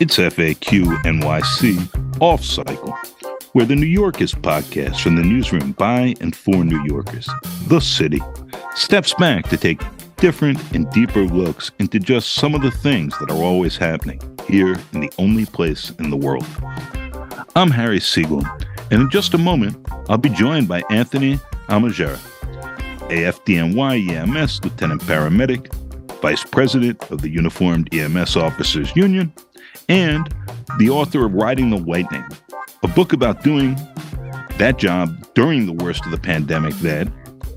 It's FAQ NYC Off Cycle, where the New Yorkers podcast from the newsroom by and for New Yorkers, the city, steps back to take different and deeper looks into just some of the things that are always happening here in the only place in the world. I'm Harry Siegel, and in just a moment, I'll be joined by Anthony Almojera, AFDNY EMS Lieutenant Paramedic, Vice President of the Uniformed EMS Officers Union, and the author of Riding the Lightning, a book about doing that job during the worst of the pandemic that,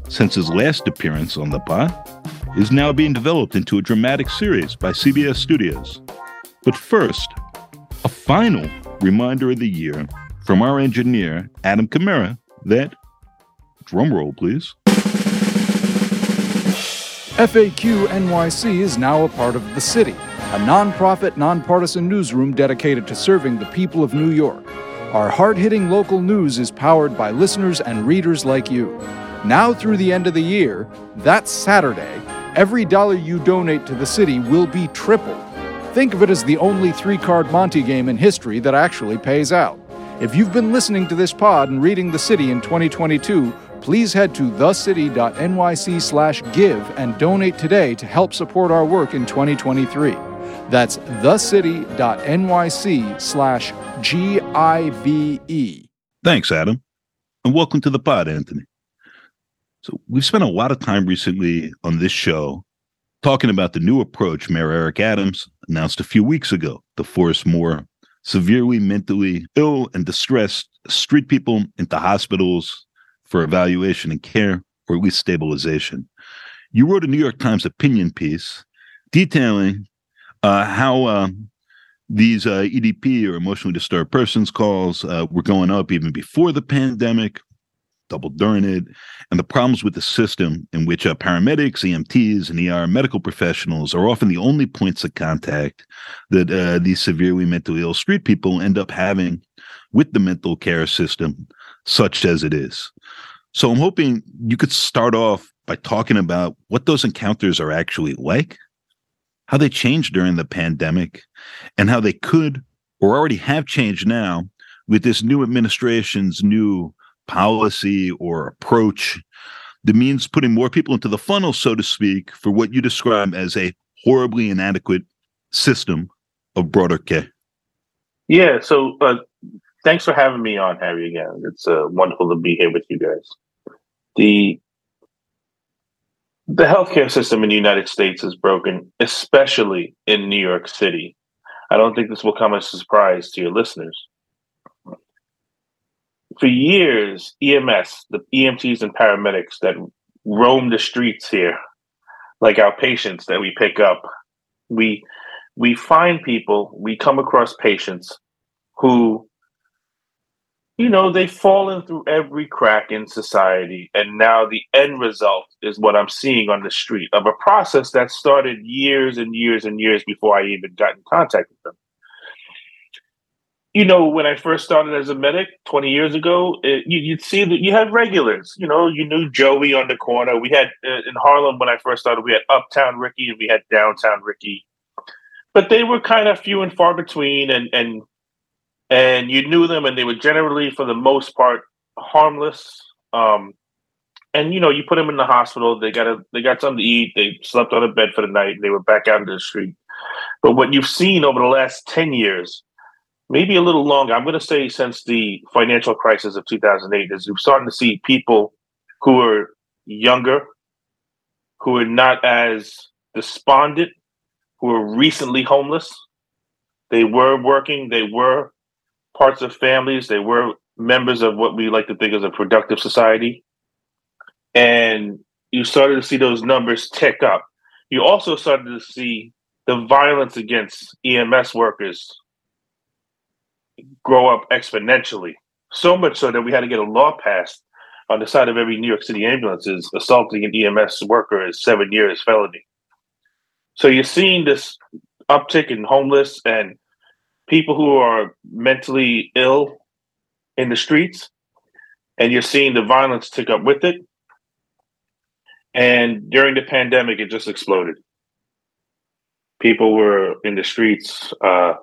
since his last appearance on the pod, is now being developed into a dramatic series by CBS Studios. But first, a final reminder of the year from our engineer, Adam Kamara, that, drumroll please, FAQ NYC is now a part of The City, a nonprofit, nonpartisan newsroom dedicated to serving the people of New York. Our hard hitting local news is powered by listeners and readers like you. Now through the end of the year, that's Saturday, every dollar you donate to the city will be tripled. Think of it as the only three card Monte game in history that actually pays out. If you've been listening to this pod and reading The City in 2022, please head to thecity.nyc slash give and donate today to help support our work in 2023. That's thecity.nyc slash G-I-V-E. Thanks, Adam. And welcome to the pod, Anthony. So we've spent a lot of time recently on this show talking about the new approach Mayor Eric Adams announced a few weeks ago to force more severely mentally ill and distressed street people into hospitals for evaluation and care, or at least stabilization. You wrote a New York Times opinion piece detailing uh, how uh, these uh, EDP or emotionally disturbed persons calls uh, were going up even before the pandemic, double during it, and the problems with the system in which uh, paramedics, EMTs, and ER medical professionals are often the only points of contact that uh, these severely mentally ill street people end up having with the mental care system, such as it is. So I'm hoping you could start off by talking about what those encounters are actually like, how they changed during the pandemic, and how they could or already have changed now with this new administration's new policy or approach that means putting more people into the funnel, so to speak, for what you describe as a horribly inadequate system of broader care. Yeah. So uh, thanks for having me on, Harry. Again, it's uh, wonderful to be here with you guys the the healthcare system in the United States is broken, especially in New York City. I don't think this will come as a surprise to your listeners. For years, EMS, the EMTs and paramedics that roam the streets here, like our patients that we pick up, we we find people, we come across patients who you know, they've fallen through every crack in society. And now the end result is what I'm seeing on the street of a process that started years and years and years before I even got in contact with them. You know, when I first started as a medic 20 years ago, it, you, would see that you had regulars. You know, you knew Joey on the corner. We had uh, in Harlem when I first started, we had Uptown Ricky and we had Downtown Ricky. But they were kind of few and far between. And, and and you knew them, and they were generally, for the most part, harmless. Um, and you know, you put them in the hospital. They got a, they got something to eat. They slept on a bed for the night. And they were back out into the street. But what you've seen over the last ten years, maybe a little longer, I'm going to say since the financial crisis of 2008, is you're starting to see people who are younger, who are not as despondent, who are recently homeless. They were working. They were parts of families. They were members of what we like to think as a productive society. And you started to see those numbers tick up. You also started to see the violence against EMS workers grow up exponentially. So much so that we had to get a law passed on the side of every New York City ambulance is assaulting an EMS worker is seven years felony. So you're seeing this uptick in homeless and people who are mentally ill in the streets, and you're seeing the violence tick up with it. And during the pandemic, it just exploded. People were in the streets, uh,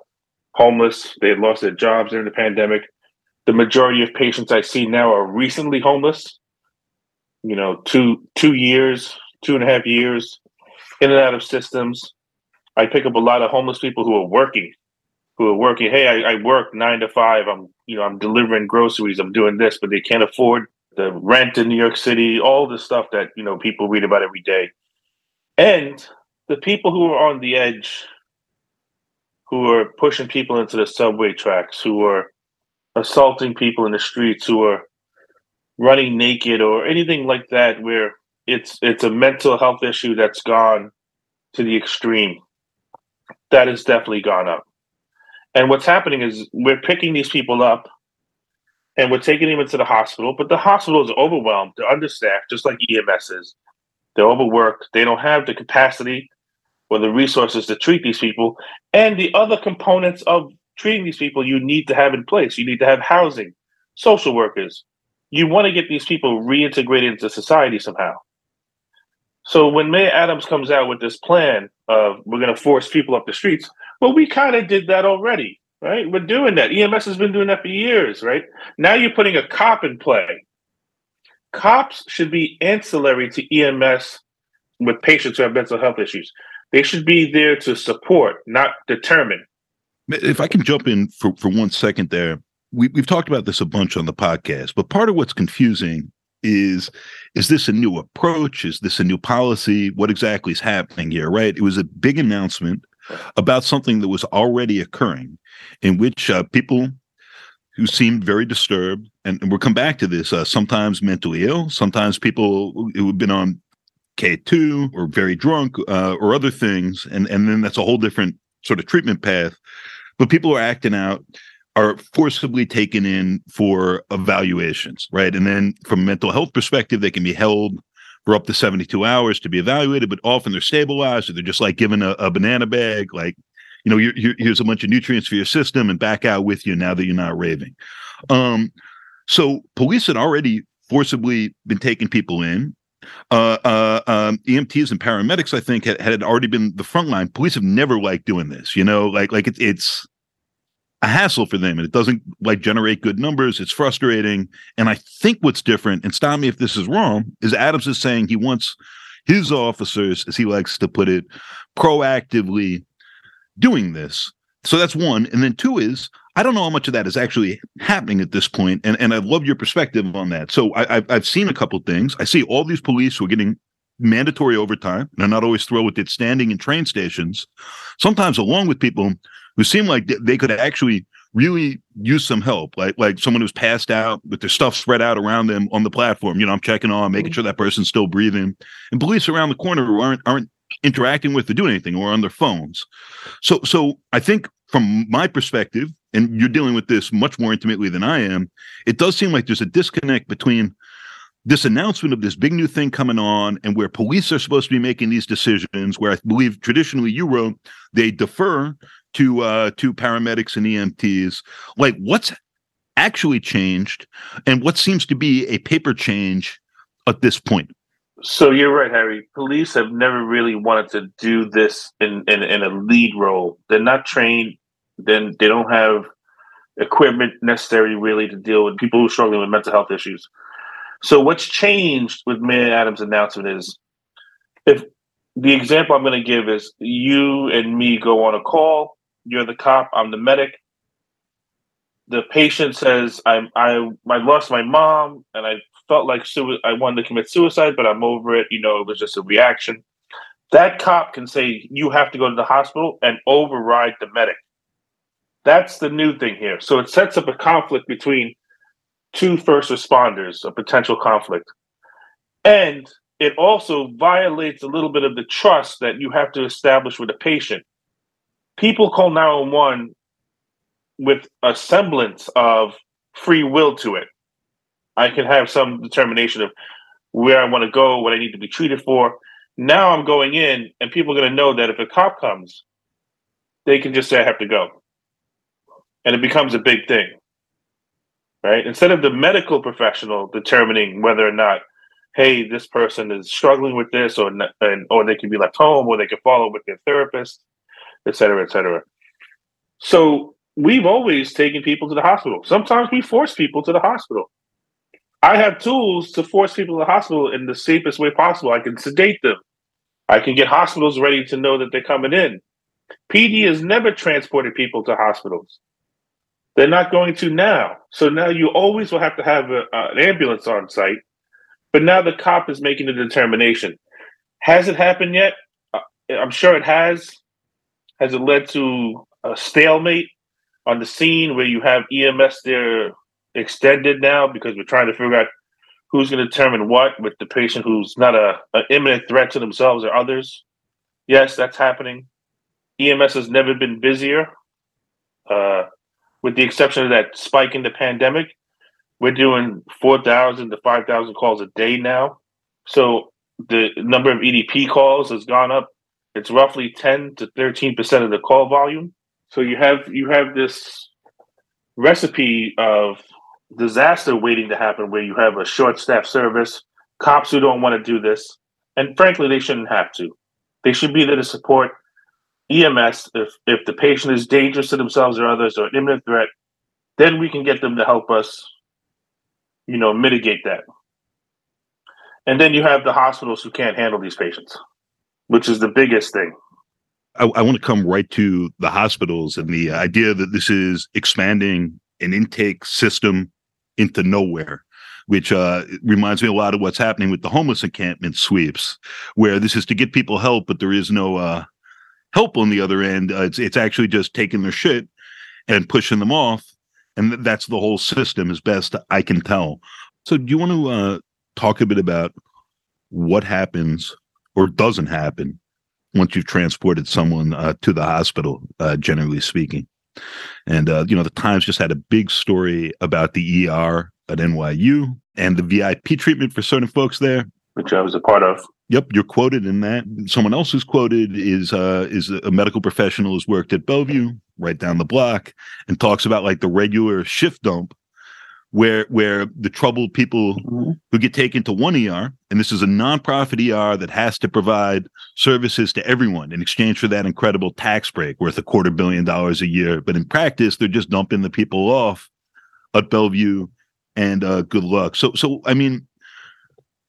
homeless. They had lost their jobs during the pandemic. The majority of patients I see now are recently homeless. You know, two two years, two and a half years, in and out of systems. I pick up a lot of homeless people who are working, who are working. Hey, I, I work nine to five. I'm you know I'm delivering groceries. I'm doing this, but they can't afford the rent in New York City. All the stuff that you know people read about every day, and the people who are on the edge who are pushing people into the subway tracks, who are assaulting people in the streets, who are running naked or anything like that, where it's it's a mental health issue that's gone to the extreme. That has definitely gone up. And what's happening is we're picking these people up and we're taking them into the hospital, but the hospital is overwhelmed. They're understaffed, just like EMS is. They're overworked. They don't have the capacity or the resources to treat these people and the other components of treating these people you need to have in place you need to have housing social workers you want to get these people reintegrated into society somehow so when mayor adams comes out with this plan of we're going to force people up the streets well we kind of did that already right we're doing that ems has been doing that for years right now you're putting a cop in play cops should be ancillary to ems with patients who have mental health issues they should be there to support, not determine. If I can jump in for, for one second there, we, we've talked about this a bunch on the podcast, but part of what's confusing is is this a new approach? Is this a new policy? What exactly is happening here, right? It was a big announcement about something that was already occurring in which uh, people who seemed very disturbed, and, and we'll come back to this, uh, sometimes mentally ill, sometimes people who have been on K2 or very drunk uh, or other things. And, and then that's a whole different sort of treatment path. But people are acting out, are forcibly taken in for evaluations, right? And then from a mental health perspective, they can be held for up to 72 hours to be evaluated, but often they're stabilized or they're just like given a, a banana bag, like, you know, you're, you're, here's a bunch of nutrients for your system and back out with you now that you're not raving. Um, so police had already forcibly been taking people in uh, uh, um, EMTs and paramedics, I think, had, had already been the front line. Police have never liked doing this, you know, like like it, it's a hassle for them, and it doesn't like generate good numbers. It's frustrating, and I think what's different, and stop me if this is wrong, is Adams is saying he wants his officers, as he likes to put it, proactively doing this. So that's one, and then two is I don't know how much of that is actually happening at this point, and and I love your perspective on that. So I, have I've seen a couple things. I see all these police who are getting mandatory overtime. They're not always thrilled with it standing in train stations. Sometimes along with people who seem like they could actually really use some help, like like someone who's passed out with their stuff spread out around them on the platform. You know, I'm checking on, making mm-hmm. sure that person's still breathing, and police around the corner who aren't aren't interacting with or doing anything or on their phones. So so I think from my perspective, and you're dealing with this much more intimately than I am, it does seem like there's a disconnect between this announcement of this big new thing coming on and where police are supposed to be making these decisions, where I believe traditionally you wrote they defer to uh, to paramedics and EMTs. Like what's actually changed and what seems to be a paper change at this point? So you're right, Harry. Police have never really wanted to do this in, in, in a lead role. They're not trained then they don't have equipment necessary really to deal with people who are struggling with mental health issues. So what's changed with Mayor Adams' announcement is if the example I'm going to give is you and me go on a call, you're the cop, I'm the medic. The patient says, "I I I lost my mom, and I felt like I wanted to commit suicide, but I'm over it. You know, it was just a reaction." That cop can say, "You have to go to the hospital," and override the medic. That's the new thing here. So it sets up a conflict between two first responders, a potential conflict. And it also violates a little bit of the trust that you have to establish with a patient. People call 911 with a semblance of free will to it. I can have some determination of where I want to go, what I need to be treated for. Now I'm going in, and people are going to know that if a cop comes, they can just say, I have to go and it becomes a big thing, right? Instead of the medical professional determining whether or not, hey, this person is struggling with this, or and, or they can be left home, or they can follow with their therapist, et cetera, et cetera. So we've always taken people to the hospital. Sometimes we force people to the hospital. I have tools to force people to the hospital in the safest way possible. I can sedate them. I can get hospitals ready to know that they're coming in. PD has never transported people to hospitals. They're not going to now. So now you always will have to have a, uh, an ambulance on site. But now the cop is making the determination. Has it happened yet? Uh, I'm sure it has. Has it led to a stalemate on the scene where you have EMS there extended now because we're trying to figure out who's going to determine what with the patient who's not a an imminent threat to themselves or others. Yes, that's happening. EMS has never been busier. Uh, with the exception of that spike in the pandemic, we're doing 4,000 to 5,000 calls a day now. So the number of EDP calls has gone up. It's roughly 10 to 13% of the call volume. So you have you have this recipe of disaster waiting to happen where you have a short staff service, cops who don't want to do this, and frankly they shouldn't have to. They should be there to support EMS, if if the patient is dangerous to themselves or others or an imminent threat, then we can get them to help us, you know, mitigate that. And then you have the hospitals who can't handle these patients, which is the biggest thing. I, I want to come right to the hospitals and the idea that this is expanding an intake system into nowhere which uh, reminds me a lot of what's happening with the homeless encampment sweeps, where this is to get people help, but there is no uh, help on the other end. Uh, it's it's actually just taking their shit and pushing them off, and th- that's the whole system, as best I can tell. So, do you want to uh, talk a bit about what happens or doesn't happen once you've transported someone uh, to the hospital, uh, generally speaking? And uh, you know, the Times just had a big story about the ER at NYU and the VIP treatment for certain folks there, which I was a part of. Yep, you're quoted in that. Someone else who's quoted is uh, is a medical professional who's worked at Bellevue, right down the block, and talks about like the regular shift dump, where where the troubled people mm-hmm. who get taken to one ER, and this is a nonprofit ER that has to provide services to everyone in exchange for that incredible tax break worth a quarter billion dollars a year. But in practice, they're just dumping the people off at Bellevue, and uh, good luck. So so I mean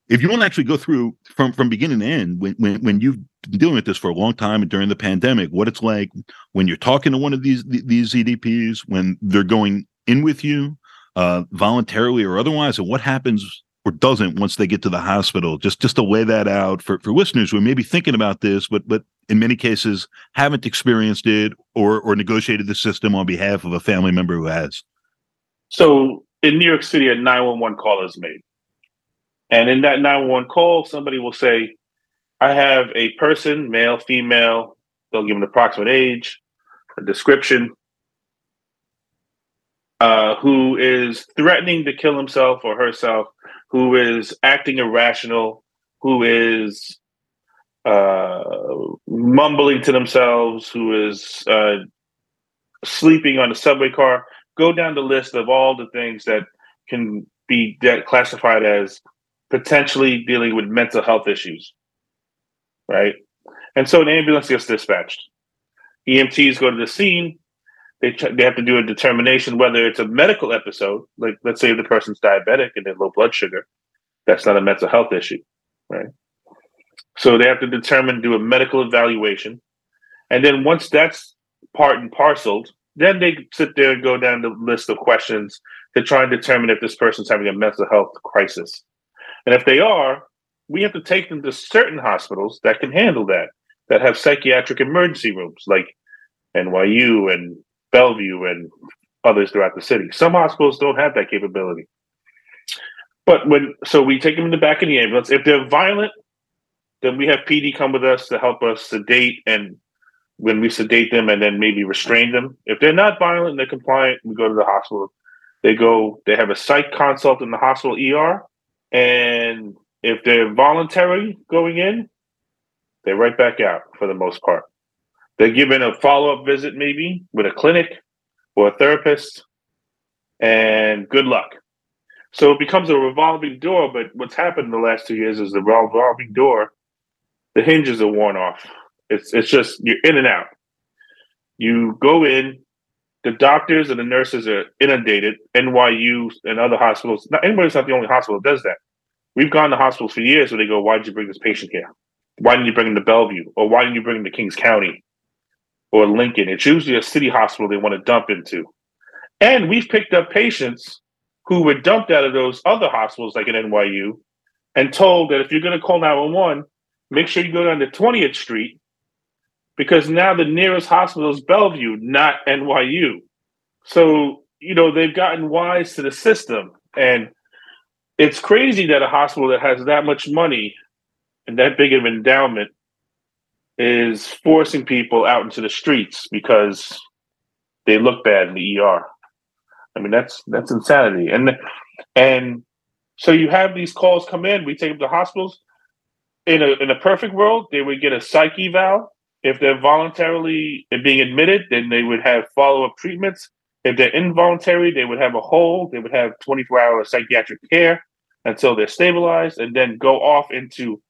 if you want to actually go through from from beginning to end when when when you've been dealing with this for a long time and during the pandemic what it's like when you're talking to one of these these edps when they're going in with you uh voluntarily or otherwise and what happens or doesn't once they get to the hospital? Just just to lay that out for for listeners who may be thinking about this but but in many cases haven't experienced it or or negotiated the system on behalf of a family member who has. So in new york city a 911 call is made. And in that 911 call, somebody will say, I have a person, male, female, they'll give an approximate age, a description, uh, who is threatening to kill himself or herself, who is acting irrational, who is uh, mumbling to themselves, who is uh, sleeping on a subway car. Go down the list of all the things that can be de- classified as potentially dealing with mental health issues, right? And so an ambulance gets dispatched. EMTs go to the scene. They ch- they have to do a determination whether it's a medical episode, like let's say the person's diabetic and they low blood sugar. That's not a mental health issue, right? So they have to determine, do a medical evaluation, and then once that's part and parceled, then they sit there and go down the list of questions to try and determine if this person's having a mental health crisis. And if they are, we have to take them to certain hospitals that can handle that, that have psychiatric emergency rooms like NYU and Bellevue and others throughout the city. Some hospitals don't have that capability. But when so we take them in the back of the ambulance. If they're violent, then we have PD come with us to help us sedate and when we sedate them and then maybe restrain them. If they're not violent and they're compliant, we go to the hospital. They go, they have a psych consult in the hospital ER and if they're voluntary going in, they're right back out for the most part. They're given a follow up visit, maybe with a clinic or a therapist, and good luck. So it becomes a revolving door. But what's happened in the last two years is the revolving door, the hinges are worn off. It's it's just you're in and out. You go in, the doctors and the nurses are inundated. NYU and other hospitals. Not anybody's not the only hospital that does that. We've gone to hospitals for years where they go, "Why did you bring this patient here? Why didn't you bring him to Bellevue? Or why didn't you bring him to Kings County or Lincoln?" It's usually a city hospital they want to dump into. And we've picked up patients who were dumped out of those other hospitals, like at NYU, and told that if you're going to call 911, make sure you go down to 20th Street because now the nearest hospital is Bellevue, not NYU. So, you know, they've gotten wise to the system. And it's crazy that a hospital that has that much money and that big of an endowment is forcing people out into the streets because they look bad in the ER. I mean, that's that's insanity. And and so you have these calls come in. We take them to hospitals. In a in a perfect world, they would get a psych eval. If they're voluntarily being admitted, then they would have follow up treatments. If they're involuntary, they would have a hold. They would have 24 hour psychiatric care until they're stabilized, and then go off into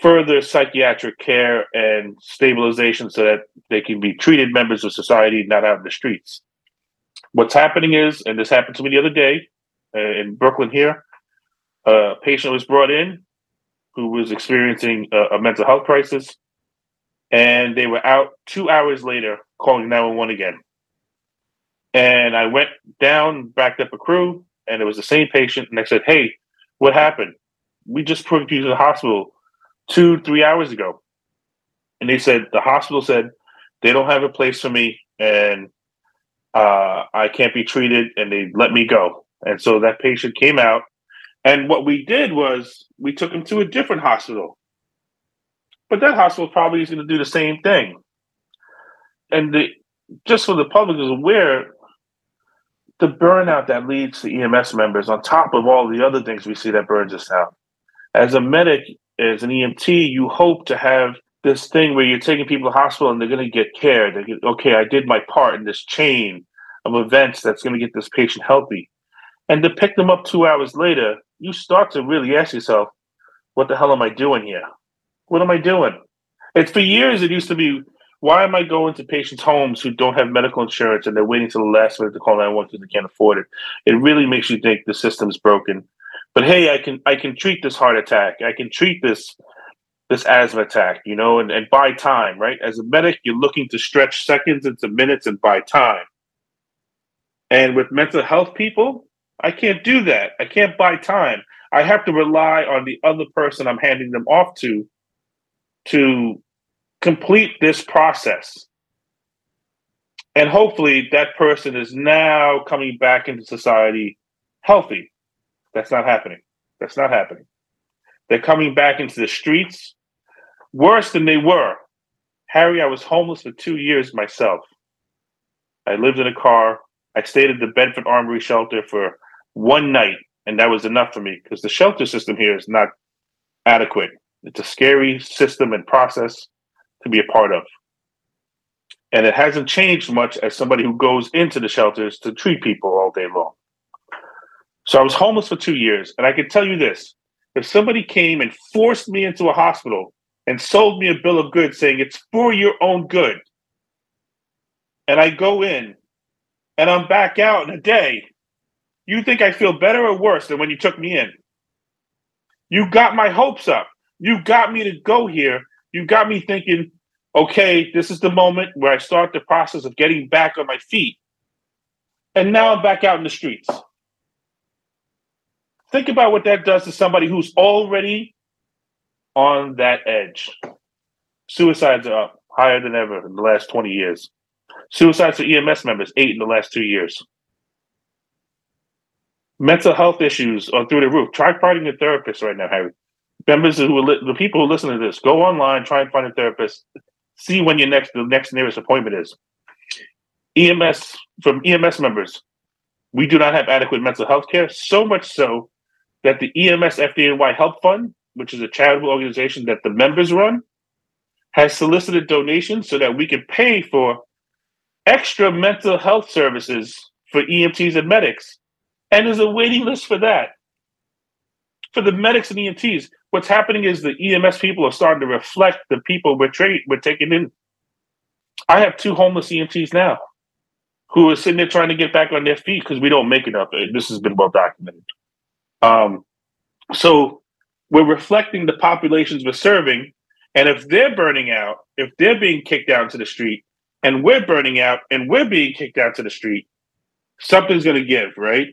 further psychiatric care and stabilization so that they can be treated members of society, not out in the streets. What's happening is, and this happened to me the other day uh, in Brooklyn here, a patient was brought in who was experiencing a, a mental health crisis, and they were out two hours later calling 911 again. And I went down, backed up a crew, and it was the same patient. And I said, Hey, what happened? We just put you to the hospital two, three hours ago. And they said, The hospital said they don't have a place for me and uh, I can't be treated. And they let me go. And so that patient came out and what we did was we took him to a different hospital. But that hospital probably is going to do the same thing. And the, just so the public is aware, the burnout that leads to EMS members, on top of all the other things we see that burns us out. As a medic, as an EMT, you hope to have this thing where you're taking people to hospital and they're going to get care. They get, okay, I did my part in this chain of events that's going to get this patient healthy. And to pick them up two hours later you start to really ask yourself, what the hell am I doing here? What am I doing? It's for years it used to be, why am I going to patients' homes who don't have medical insurance and they're waiting till the last minute to call 911 because they can't afford it? It really makes you think the system's broken. But hey, I can I can treat this heart attack. I can treat this this asthma attack, you know, and, and buy time, right? As a medic, you're looking to stretch seconds into minutes and buy time. And with mental health people, I can't do that. I can't buy time. I have to rely on the other person I'm handing them off to to complete this process. And hopefully that person is now coming back into society healthy. That's not happening. That's not happening. They're coming back into the streets worse than they were. Harry, I was homeless for two years myself. I lived in a car. I stayed at the Bedford Armory shelter for one night, and that was enough for me because the shelter system here is not adequate. It's a scary system and process to be a part of. And it hasn't changed much as somebody who goes into the shelters to treat people all day long. So I was homeless for two years. And I can tell you this if somebody came and forced me into a hospital and sold me a bill of goods saying it's for your own good, and I go in and I'm back out in a day, you think I feel better or worse than when you took me in? You got my hopes up. You got me to go here. You got me thinking, okay, this is the moment where I start the process of getting back on my feet. And now I'm back out in the streets. Think about what that does to somebody who's already on that edge. Suicides are up higher than ever in the last 20 years. Suicides for EMS members, eight in the last two years mental health issues are through the roof. Try finding a therapist right now, Harry. Members who are li- the people who listen to this, go online, try and find a therapist. See when your next the next nearest appointment is. EMS from EMS members, we do not have adequate mental health care. So much so that the EMS FDNY Help Fund, which is a charitable organization that the members run, has solicited donations so that we can pay for extra mental health services for EMTs and medics and there's a waiting list for that. For the medics and EMTs, what's happening is the EMS people are starting to reflect the people we're, tra- we're taking in. I have two homeless EMTs now who are sitting there trying to get back on their feet because we don't make enough. This has been well documented. Um, so we're reflecting the populations we're serving. And if they're burning out, if they're being kicked out to the street, and we're burning out and we're being kicked out to the street, something's going to give, right?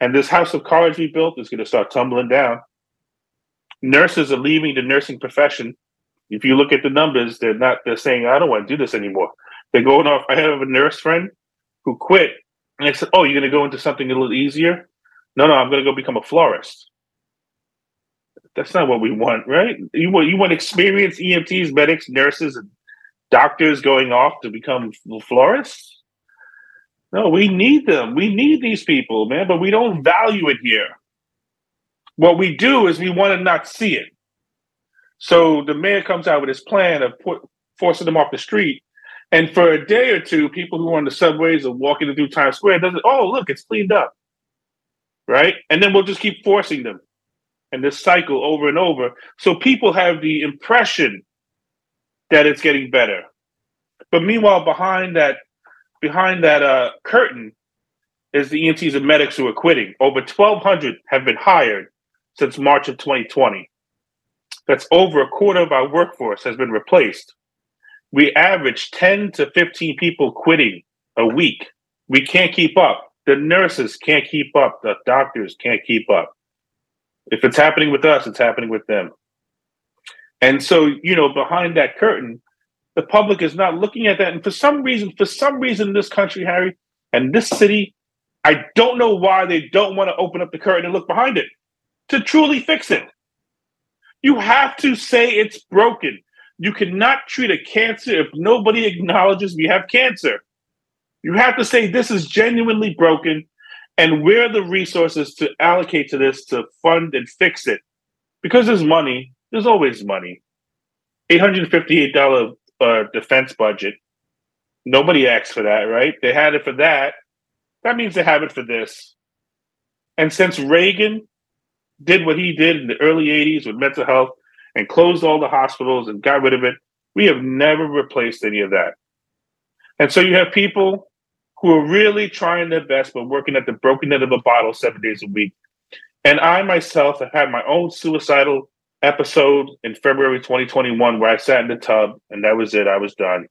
And this house of cards we built is going to start tumbling down. Nurses are leaving the nursing profession. If you look at the numbers, they're not, they're saying, I don't want to do this anymore. They're going off. I have a nurse friend who quit and they said, Oh, you're going to go into something a little easier? No, no, I'm going to go become a florist. That's not what we want, right? You want you want experienced EMTs, medics, nurses, and doctors going off to become florists. No, we need them. We need these people, man, but we don't value it here. What we do is we want to not see it. So the mayor comes out with his plan of put, forcing them off the street. And for a day or two, people who are on the subways or walking through Times Square doesn't, oh, look, it's cleaned up right? And then we'll just keep forcing them and this cycle over and over. So people have the impression that it's getting better. But meanwhile, behind that behind that uh, curtain is the EMTs and medics who are quitting. Over 1,200 have been hired since March of 2020. That's over a quarter of our workforce has been replaced. We average 10 to 15 people quitting a week. We can't keep up. The nurses can't keep up. The doctors can't keep up. If it's happening with us, it's happening with them. And so, you know, behind that curtain, the public is not looking at that. And for some reason, for some reason, this country, Harry, and this city, I don't know why they don't want to open up the curtain and look behind it to truly fix it. You have to say it's broken. You cannot treat a cancer if nobody acknowledges we have cancer. You have to say this is genuinely broken and where are the resources to allocate to this to fund and fix it? Because there's money, there's always money. $858 uh, defense budget. Nobody asked for that, right? They had it for that. That means they have it for this. And since Reagan did what he did in the early 80s with mental health and closed all the hospitals and got rid of it, we have never replaced any of that. And so you have people who are really trying their best but working at the broken end of a bottle seven days a week. And I myself have had my own suicidal episode in February 2021 where I sat in the tub and that was it. I was done.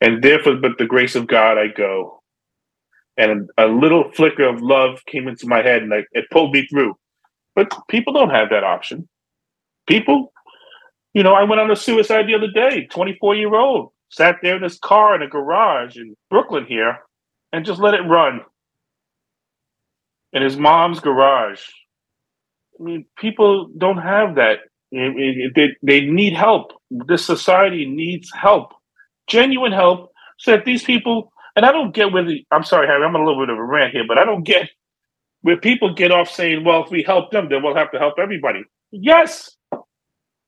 And therefore, but the grace of God, I go. And a little flicker of love came into my head and it pulled me through. But people don't have that option. People, you know, I went on a suicide the other day, 24 year old sat there in his car in a garage in Brooklyn here and just let it run in his mom's garage. I mean, people don't have that. They, they need help. This society needs help, genuine help, so that these people, and I don't get where the, I'm sorry, Harry, I'm a little bit of a rant here, but I don't get where people get off saying, well, if we help them, then we'll have to help everybody. Yes,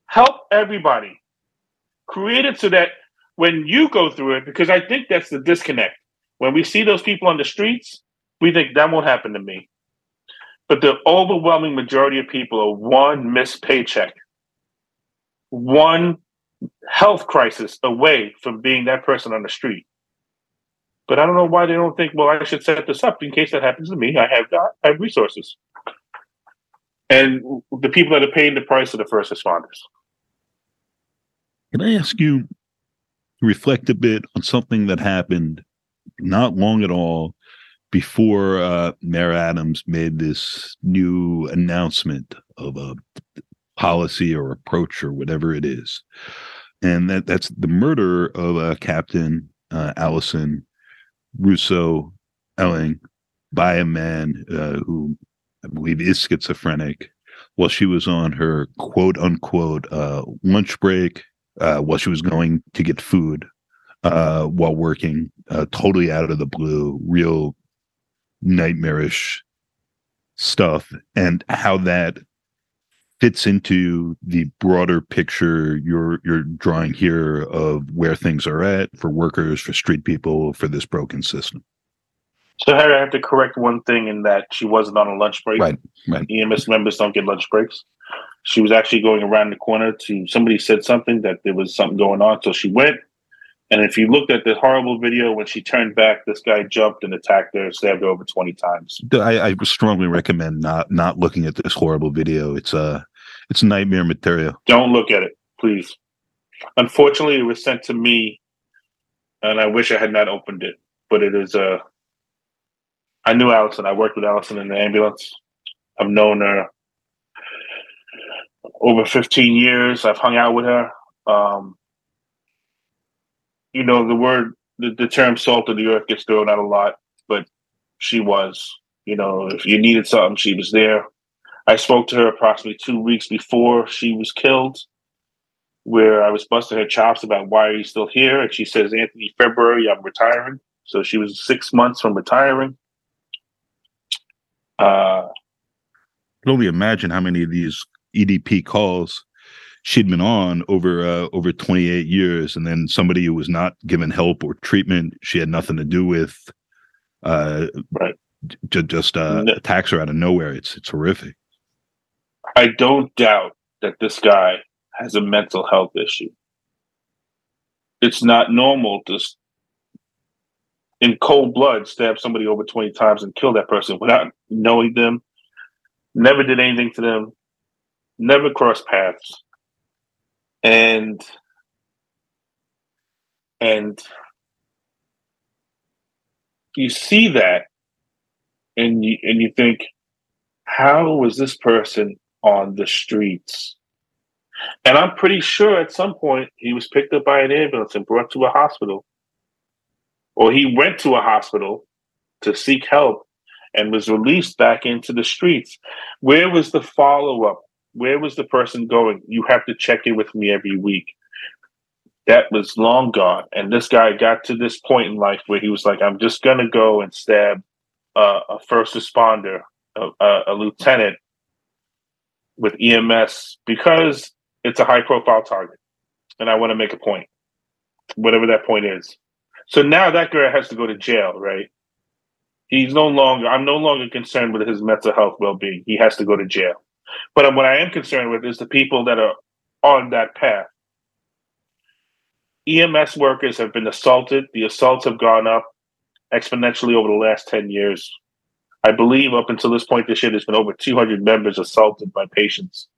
help everybody. Create it so that when you go through it, because I think that's the disconnect. When we see those people on the streets, we think that won't happen to me. But the overwhelming majority of people are one missed paycheck, one health crisis away from being that person on the street. But I don't know why they don't think, well, I should set this up in case that happens to me. I have I have resources. And the people that are paying the price are the first responders. Can I ask you reflect a bit on something that happened not long at all before uh, Mayor Adams made this new announcement of a policy or approach or whatever it is. And that, that's the murder of uh, Captain uh, Alison Russo Elling by a man uh, who I believe is schizophrenic while she was on her quote unquote uh, lunch break uh, while she was going to get food uh, while working, uh, totally out of the blue, real nightmarish stuff, and how that fits into the broader picture you're you're drawing here of where things are at for workers, for street people, for this broken system. So Harry, I have to correct one thing in that she wasn't on a lunch break. Right. Right. EMS members don't get lunch breaks. She was actually going around the corner to somebody said something that there was something going on. So she went And if you looked at the horrible video when she turned back, this guy jumped and attacked her, stabbed her over twenty times. I, I strongly recommend not not looking at this horrible video. It's uh it's nightmare material. Don't look at it, please. Unfortunately, it was sent to me, and I wish I had not opened it. But it is uh I knew Alison. I worked with Alison in the ambulance. I've known her over 15 years. I've hung out with her. Um, you know, the word, the, the term salt of the earth gets thrown out a lot, but she was. You know, if you needed something, she was there. I spoke to her approximately two weeks before she was killed, where I was busting her chops about why are you still here? And she says, Anthony, February, I'm retiring. So she was six months from retiring. Uh, can only imagine how many of these EDP calls she'd been on over uh, over 28 years, and then somebody who was not given help or treatment she had nothing to do with, uh, right. j- just uh, no. attacks her out of nowhere. It's it's horrific. I don't doubt that this guy has a mental health issue. It's not normal to, in cold blood, stab somebody over 20 times and kill that person without knowing them, never did anything to them, never crossed paths. And and you see that and you and you think, how was this person on the streets? And I'm pretty sure at some point he was picked up by an ambulance and brought to a hospital. Or he went to a hospital to seek help and was released back into the streets. Where was the follow up? Where was the person going? You have to check in with me every week. That was long gone. And this guy got to this point in life where he was like, I'm just going to go and stab uh, a first responder, a, a, a lieutenant with EMS because it's a high profile target. And I want to make a point, whatever that point is. So now that guy has to go to jail, right? He's no longer, I'm no longer concerned with his mental health well being. He has to go to jail. But what I am concerned with is the people that are on that path. EMS workers have been assaulted. The assaults have gone up exponentially over the last 10 years. I believe up until this point this year, there's been over 200 members assaulted by patients.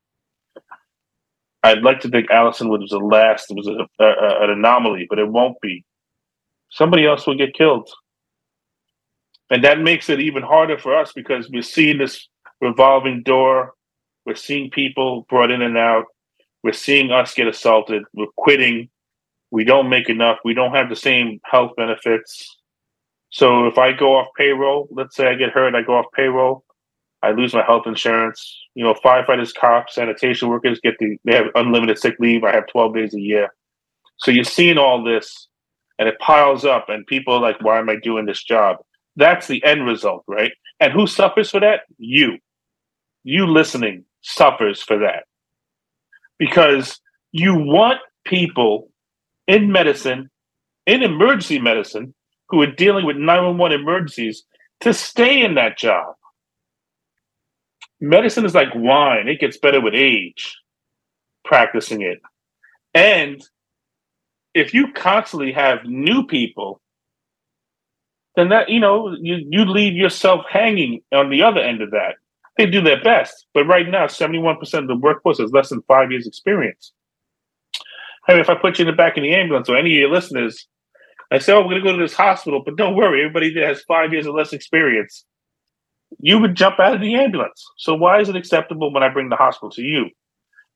I'd like to think Alison was the last, it was a, a, an anomaly, but it won't be. Somebody else will get killed. And that makes it even harder for us because we're seeing this revolving door. We're seeing people brought in and out. We're seeing us get assaulted. We're quitting. We don't make enough. We don't have the same health benefits. So if I go off payroll, let's say I get hurt, I go off payroll, I lose my health insurance. You know, firefighters, cops, sanitation workers get the they have unlimited sick leave. I have 12 days a year. So you're seeing all this and it piles up and people are like, why am I doing this job? That's the end result, right? And who suffers for that? You. You listening suffers for that. Because you want people in medicine, in emergency medicine, who are dealing with 911 emergencies to stay in that job. Medicine is like wine, it gets better with age, practicing it. And if you constantly have new people then that you know you you leave yourself hanging on the other end of that. They do their best, but right now, seventy one percent of the workforce has less than five years experience. I mean, if I put you in the back of the ambulance or any of your listeners, I say, "Oh, we're going to go to this hospital," but don't worry, everybody that has five years or less experience, you would jump out of the ambulance. So why is it acceptable when I bring the hospital to you?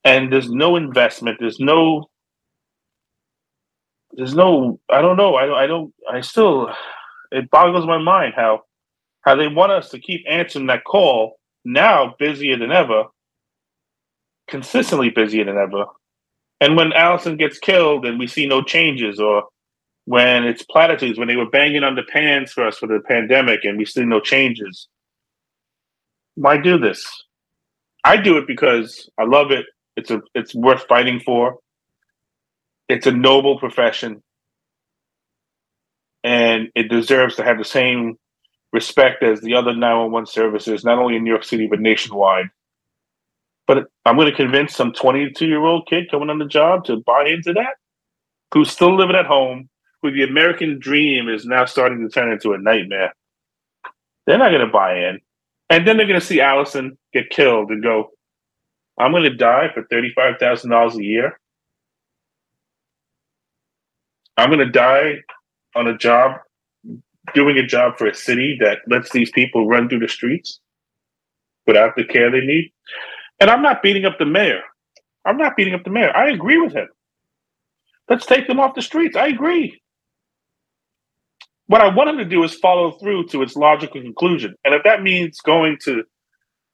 And there's no investment. There's no. There's no. I don't know. I, I don't. I still it boggles my mind how how they want us to keep answering that call now busier than ever, consistently busier than ever. And when Alison gets killed and we see no changes, or when it's platitudes, when they were banging on the pans for us for the pandemic and we see no changes, why do this? I do it because I love it. It's a it's worth fighting for. It's a noble profession and it deserves to have the same respect as the other 911 services, not only in New York City, but nationwide. But I'm going to convince some 22 year old kid coming on the job to buy into that, who's still living at home, where the American dream is now starting to turn into a nightmare, they're not going to buy in. And then they're going to see Alison get killed and go, I'm going to die for $35,000 a year. I'm going to die on a job, doing a job for a city that lets these people run through the streets without the care they need. And I'm not beating up the mayor. I'm not beating up the mayor. I agree with him. Let's take them off the streets. I agree. What I want him to do is follow through to its logical conclusion. And if that means going to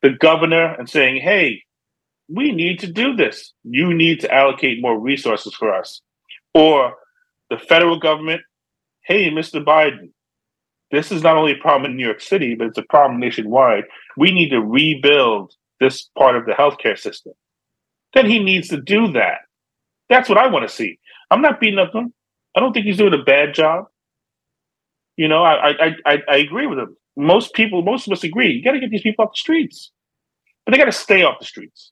the governor and saying, hey, we need to do this, you need to allocate more resources for us. Or the federal government, hey, Mr. Biden, this is not only a problem in New York City, but it's a problem nationwide. We need to rebuild this part of the healthcare system. Then he needs to do that. That's what I want to see. I'm not beating up him. I don't think he's doing a bad job. You know, I I I, I agree with him. Most people, most of us agree. You got to get these people off the streets, but they got to stay off the streets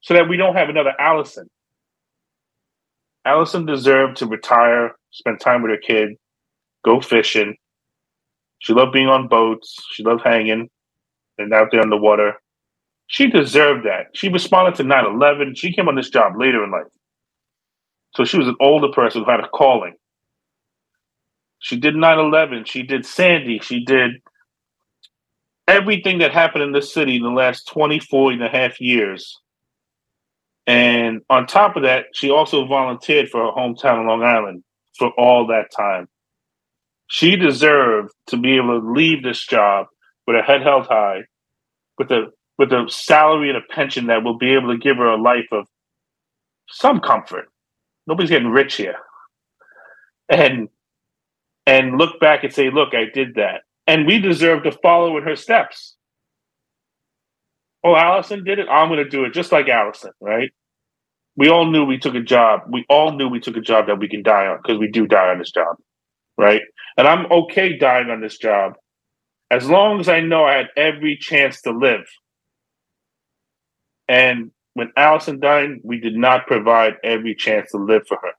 so that we don't have another Alison. Alison deserved to retire, spend time with her kid, go fishing. She loved being on boats. She loved hanging and out there on the water. She deserved that. She responded to 9 11. She came on this job later in life. So she was an older person who had a calling. She did 9 11. She did Sandy. She did everything that happened in this city in the last 24 and a half years. And on top of that, she also volunteered for her hometown in Long Island for all that time. She deserved to be able to leave this job with her head held high, with a with a salary and a pension that will be able to give her a life of some comfort. Nobody's getting rich here. And and look back and say, look, I did that. And we deserve to follow in her steps. Oh, Alison did it. I'm going to do it just like Alison, right? We all knew we took a job. We all knew we took a job that we can die on because we do die on this job, right? And I'm okay dying on this job as long as I know I had every chance to live. And when Alison died, we did not provide every chance to live for her.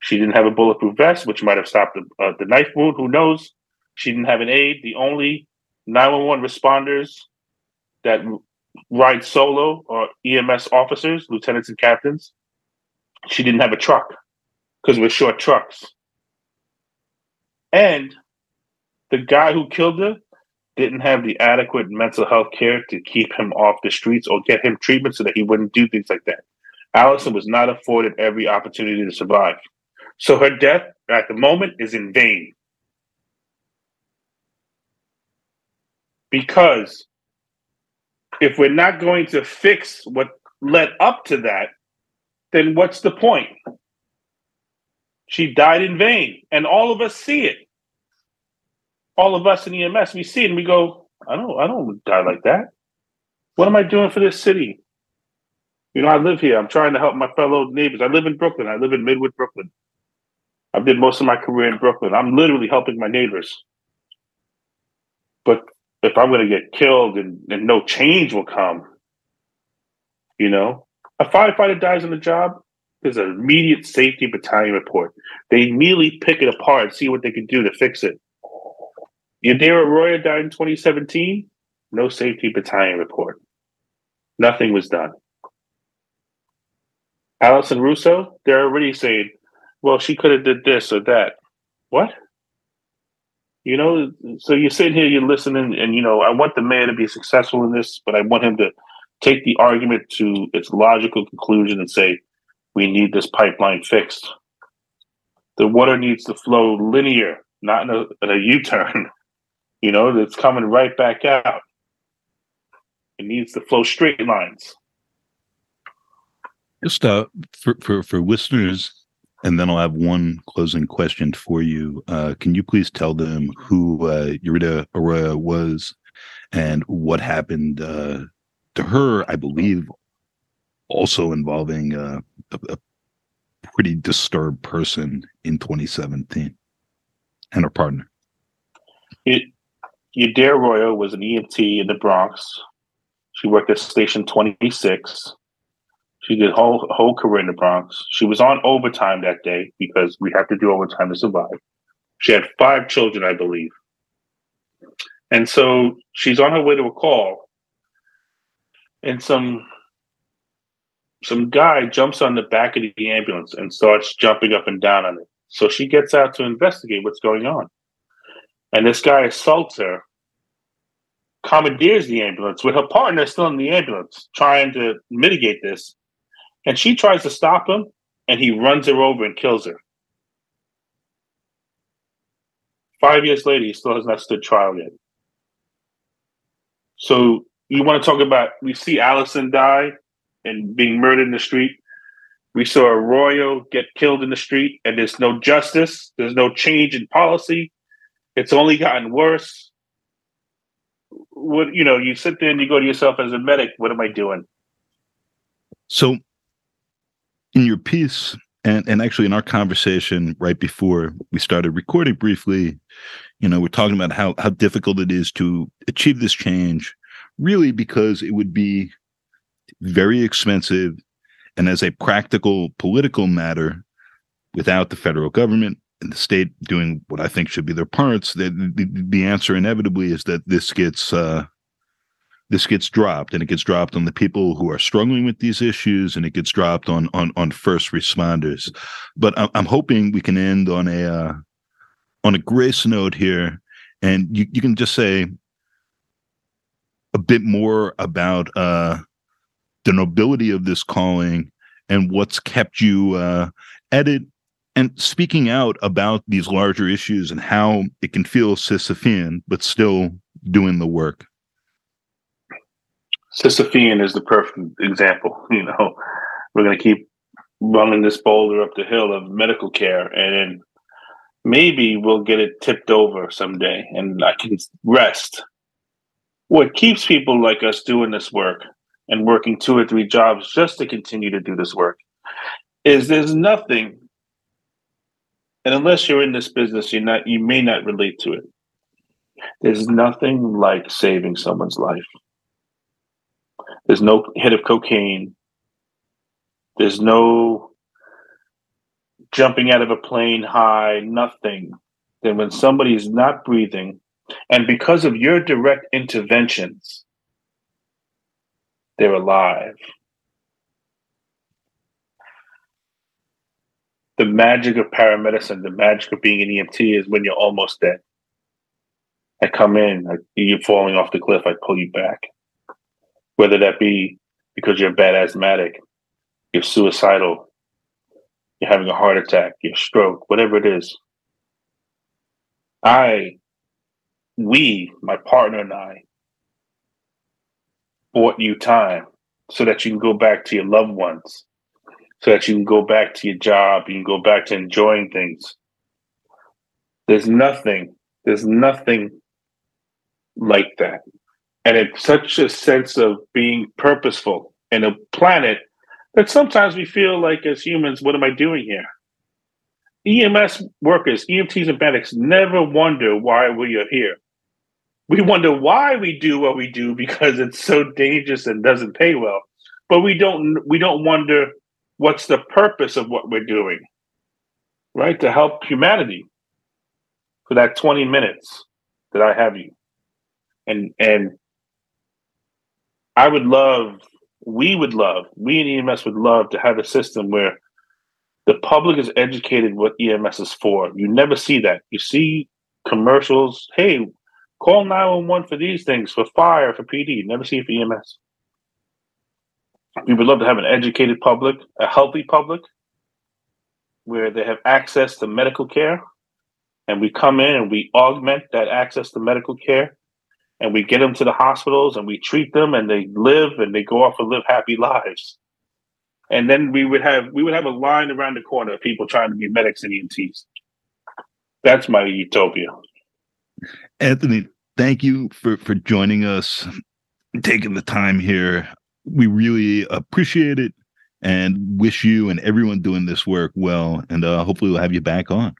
She didn't have a bulletproof vest, which might have stopped the, uh, the knife wound. Who knows? She didn't have an aide. The only 911 responders that ride solo are EMS officers, lieutenants, and captains. She didn't have a truck because we're short trucks. And the guy who killed her didn't have the adequate mental health care to keep him off the streets or get him treatment so that he wouldn't do things like that. Alison was not afforded every opportunity to survive. So her death at the moment is in vain. Because if we're not going to fix what led up to that, then what's the point? She died in vain, and all of us see it all of us in EMS, we see it and we go, I don't, I don't die like that. What am I doing for this city? You know, I live here. I'm trying to help my fellow neighbors. I live in Brooklyn. I live in Midwood, Brooklyn. I've did most of my career in Brooklyn. I'm literally helping my neighbors. But if I'm going to get killed and, and no change will come, you know, a firefighter dies on the job, there's an immediate safety battalion report. They immediately pick it apart, and see what they can do to fix it. Yadira Arroyo died in 2017. No safety battalion report. Nothing was done. Alison Russo, they're already saying, well, she could have did this or that. What? You know, so you're sitting here, you're listening, and you know, I want the man to be successful in this, but I want him to take the argument to its logical conclusion and say, we need this pipeline fixed. The water needs to flow linear, not in a, in a U-turn. you know, that's coming right back out. It needs to flow straight lines. Just uh, for, for, for listeners, and then I'll have one closing question for you. Uh, can you please tell them who uh, Yadira Arroyo was and what happened uh, to her? I believe also involving uh, a, a pretty disturbed person in 2017 and her partner. It Yadira Arroyo was an EMT in the Bronx. She worked at Station 26. She did whole whole career in the Bronx. She was on overtime that day because we have to do overtime to survive. She had five children, I believe. And so she's on her way to a call, and some some guy jumps on the back of the ambulance and starts jumping up and down on it. So she gets out to investigate what's going on. And this guy assaults her, commandeers the ambulance with her partner still in the ambulance, trying to mitigate this. And she tries to stop him, and he runs her over and kills her. Five years later, he still has not stood trial yet. So you want to talk about? We see Alison die and being murdered in the street. We saw Arroyo get killed in the street, and there's no justice. There's no change in policy. It's only gotten worse. What you know, you sit there and you go to yourself as a medic. What am I doing? So, in your piece, and and actually in our conversation right before we started recording briefly, you know, we're talking about how how difficult it is to achieve this change, really because it would be very expensive and as a practical political matter without the federal government and the state doing what I think should be their parts, the, the, the answer inevitably is that this gets uh, this gets dropped, and it gets dropped on the people who are struggling with these issues, and it gets dropped on on on first responders. But I'm, I'm hoping we can end on a uh, on a grace note here, and you you can just say a bit more about uh, the nobility of this calling and what's kept you uh, at it and speaking out about these larger issues and how it can feel Sisyphean, but still doing the work. Sisyphean is the perfect example. You know, we're going to keep running this boulder up the hill of medical care, and then maybe we'll get it tipped over someday, and I can rest. What keeps people like us doing this work and working two or three jobs just to continue to do this work is there's nothing and unless you're in this business you're not you may not relate to it. There's nothing like saving someone's life. There's no hit of cocaine. There's no jumping out of a plane high nothing. Then when somebody's not breathing and because of your direct interventions they're alive. The magic of paramedicine, the magic of being an EMT is when you're almost dead. I come in, I, you're falling off the cliff, I pull you back. Whether that be because you're a bad asthmatic, you're suicidal, you're having a heart attack, your stroke, whatever it is. I, we, my partner and I, bought you time so that you can go back to your loved ones, so that you can go back to your job, you can go back to enjoying things. There's nothing, there's nothing like that. And it's such a sense of being purposeful in a planet that sometimes we feel like as humans, what am I doing here? EMS workers, EMTs and medics never wonder why we are here we wonder why we do what we do because it's so dangerous and doesn't pay well. But we don't we don't wonder what's the purpose of what we're doing right? To help humanity for that 20 minutes that i have you. And and i would love we would love we in ems would love to have a system where the public is educated what ems is for. You never see that. You see commercials hey Call 911 for these things, for fire, for PD. Never see it for EMS. We would love to have an educated public, a healthy public, where they have access to medical care. And we come in and we augment that access to medical care. And we get them to the hospitals and we treat them and they live and they go off and live happy lives. And then we would have we would have a line around the corner of people trying to be medics and EMTs. That's my utopia. Anthony, thank you for for joining us, taking the time here. We really appreciate it and wish you and everyone doing this work well. And uh, hopefully, we'll have you back on.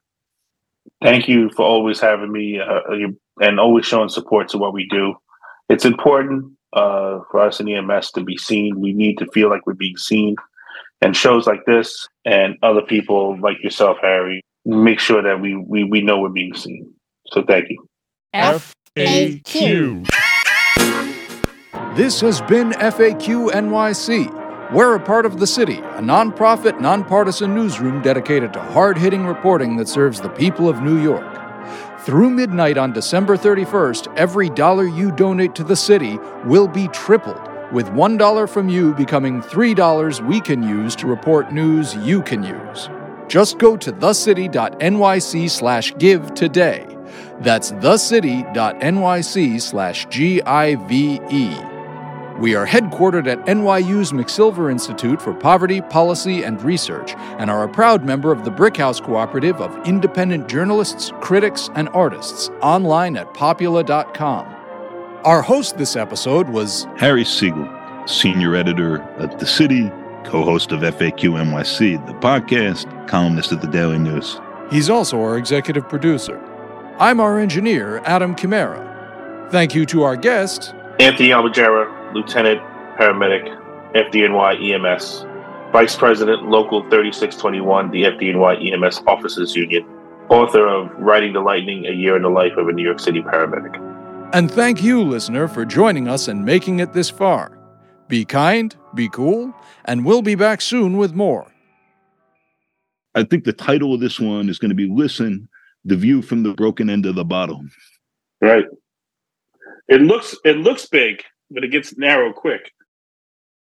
Thank you for always having me uh, and always showing support to what we do. It's important uh, for us in EMS to be seen. We need to feel like we're being seen. and shows like this and other people like yourself, Harry, make sure that we we, we know we're being seen. So thank you. FAQ. This has been FAQ NYC. We're a part of the city, a nonprofit, nonpartisan newsroom dedicated to hard hitting reporting that serves the people of New York. Through midnight on December 31st, every dollar you donate to the city will be tripled, with $1 from you becoming $3 we can use to report news you can use. Just go to thecity.nyc slash give today. That's thecity.nyc slash G-I-V-E. We are headquartered at NYU's McSilver Institute for Poverty, Policy, and Research and are a proud member of the Brickhouse Cooperative of independent journalists, critics, and artists online at popula.com. Our host this episode was Harry Siegel, senior editor at The City, co host of FAQ NYC, the podcast, columnist at the Daily News. He's also our executive producer. I'm our engineer, Adam Chimera. Thank you to our guest, Anthony Almojera, Lieutenant Paramedic, FDNY EMS, Vice President, Local 3621, the FDNY EMS Officers Union, author of Riding the Lightning, A Year in the Life of a New York City Paramedic. and thank you, listener, for joining us and making it this far. Be kind, be cool, and we'll be back soon with more. I think the title of this one is going to be Listen, the View from the Broken End of the Bottle. Right. It looks it looks big, but it gets narrow quick.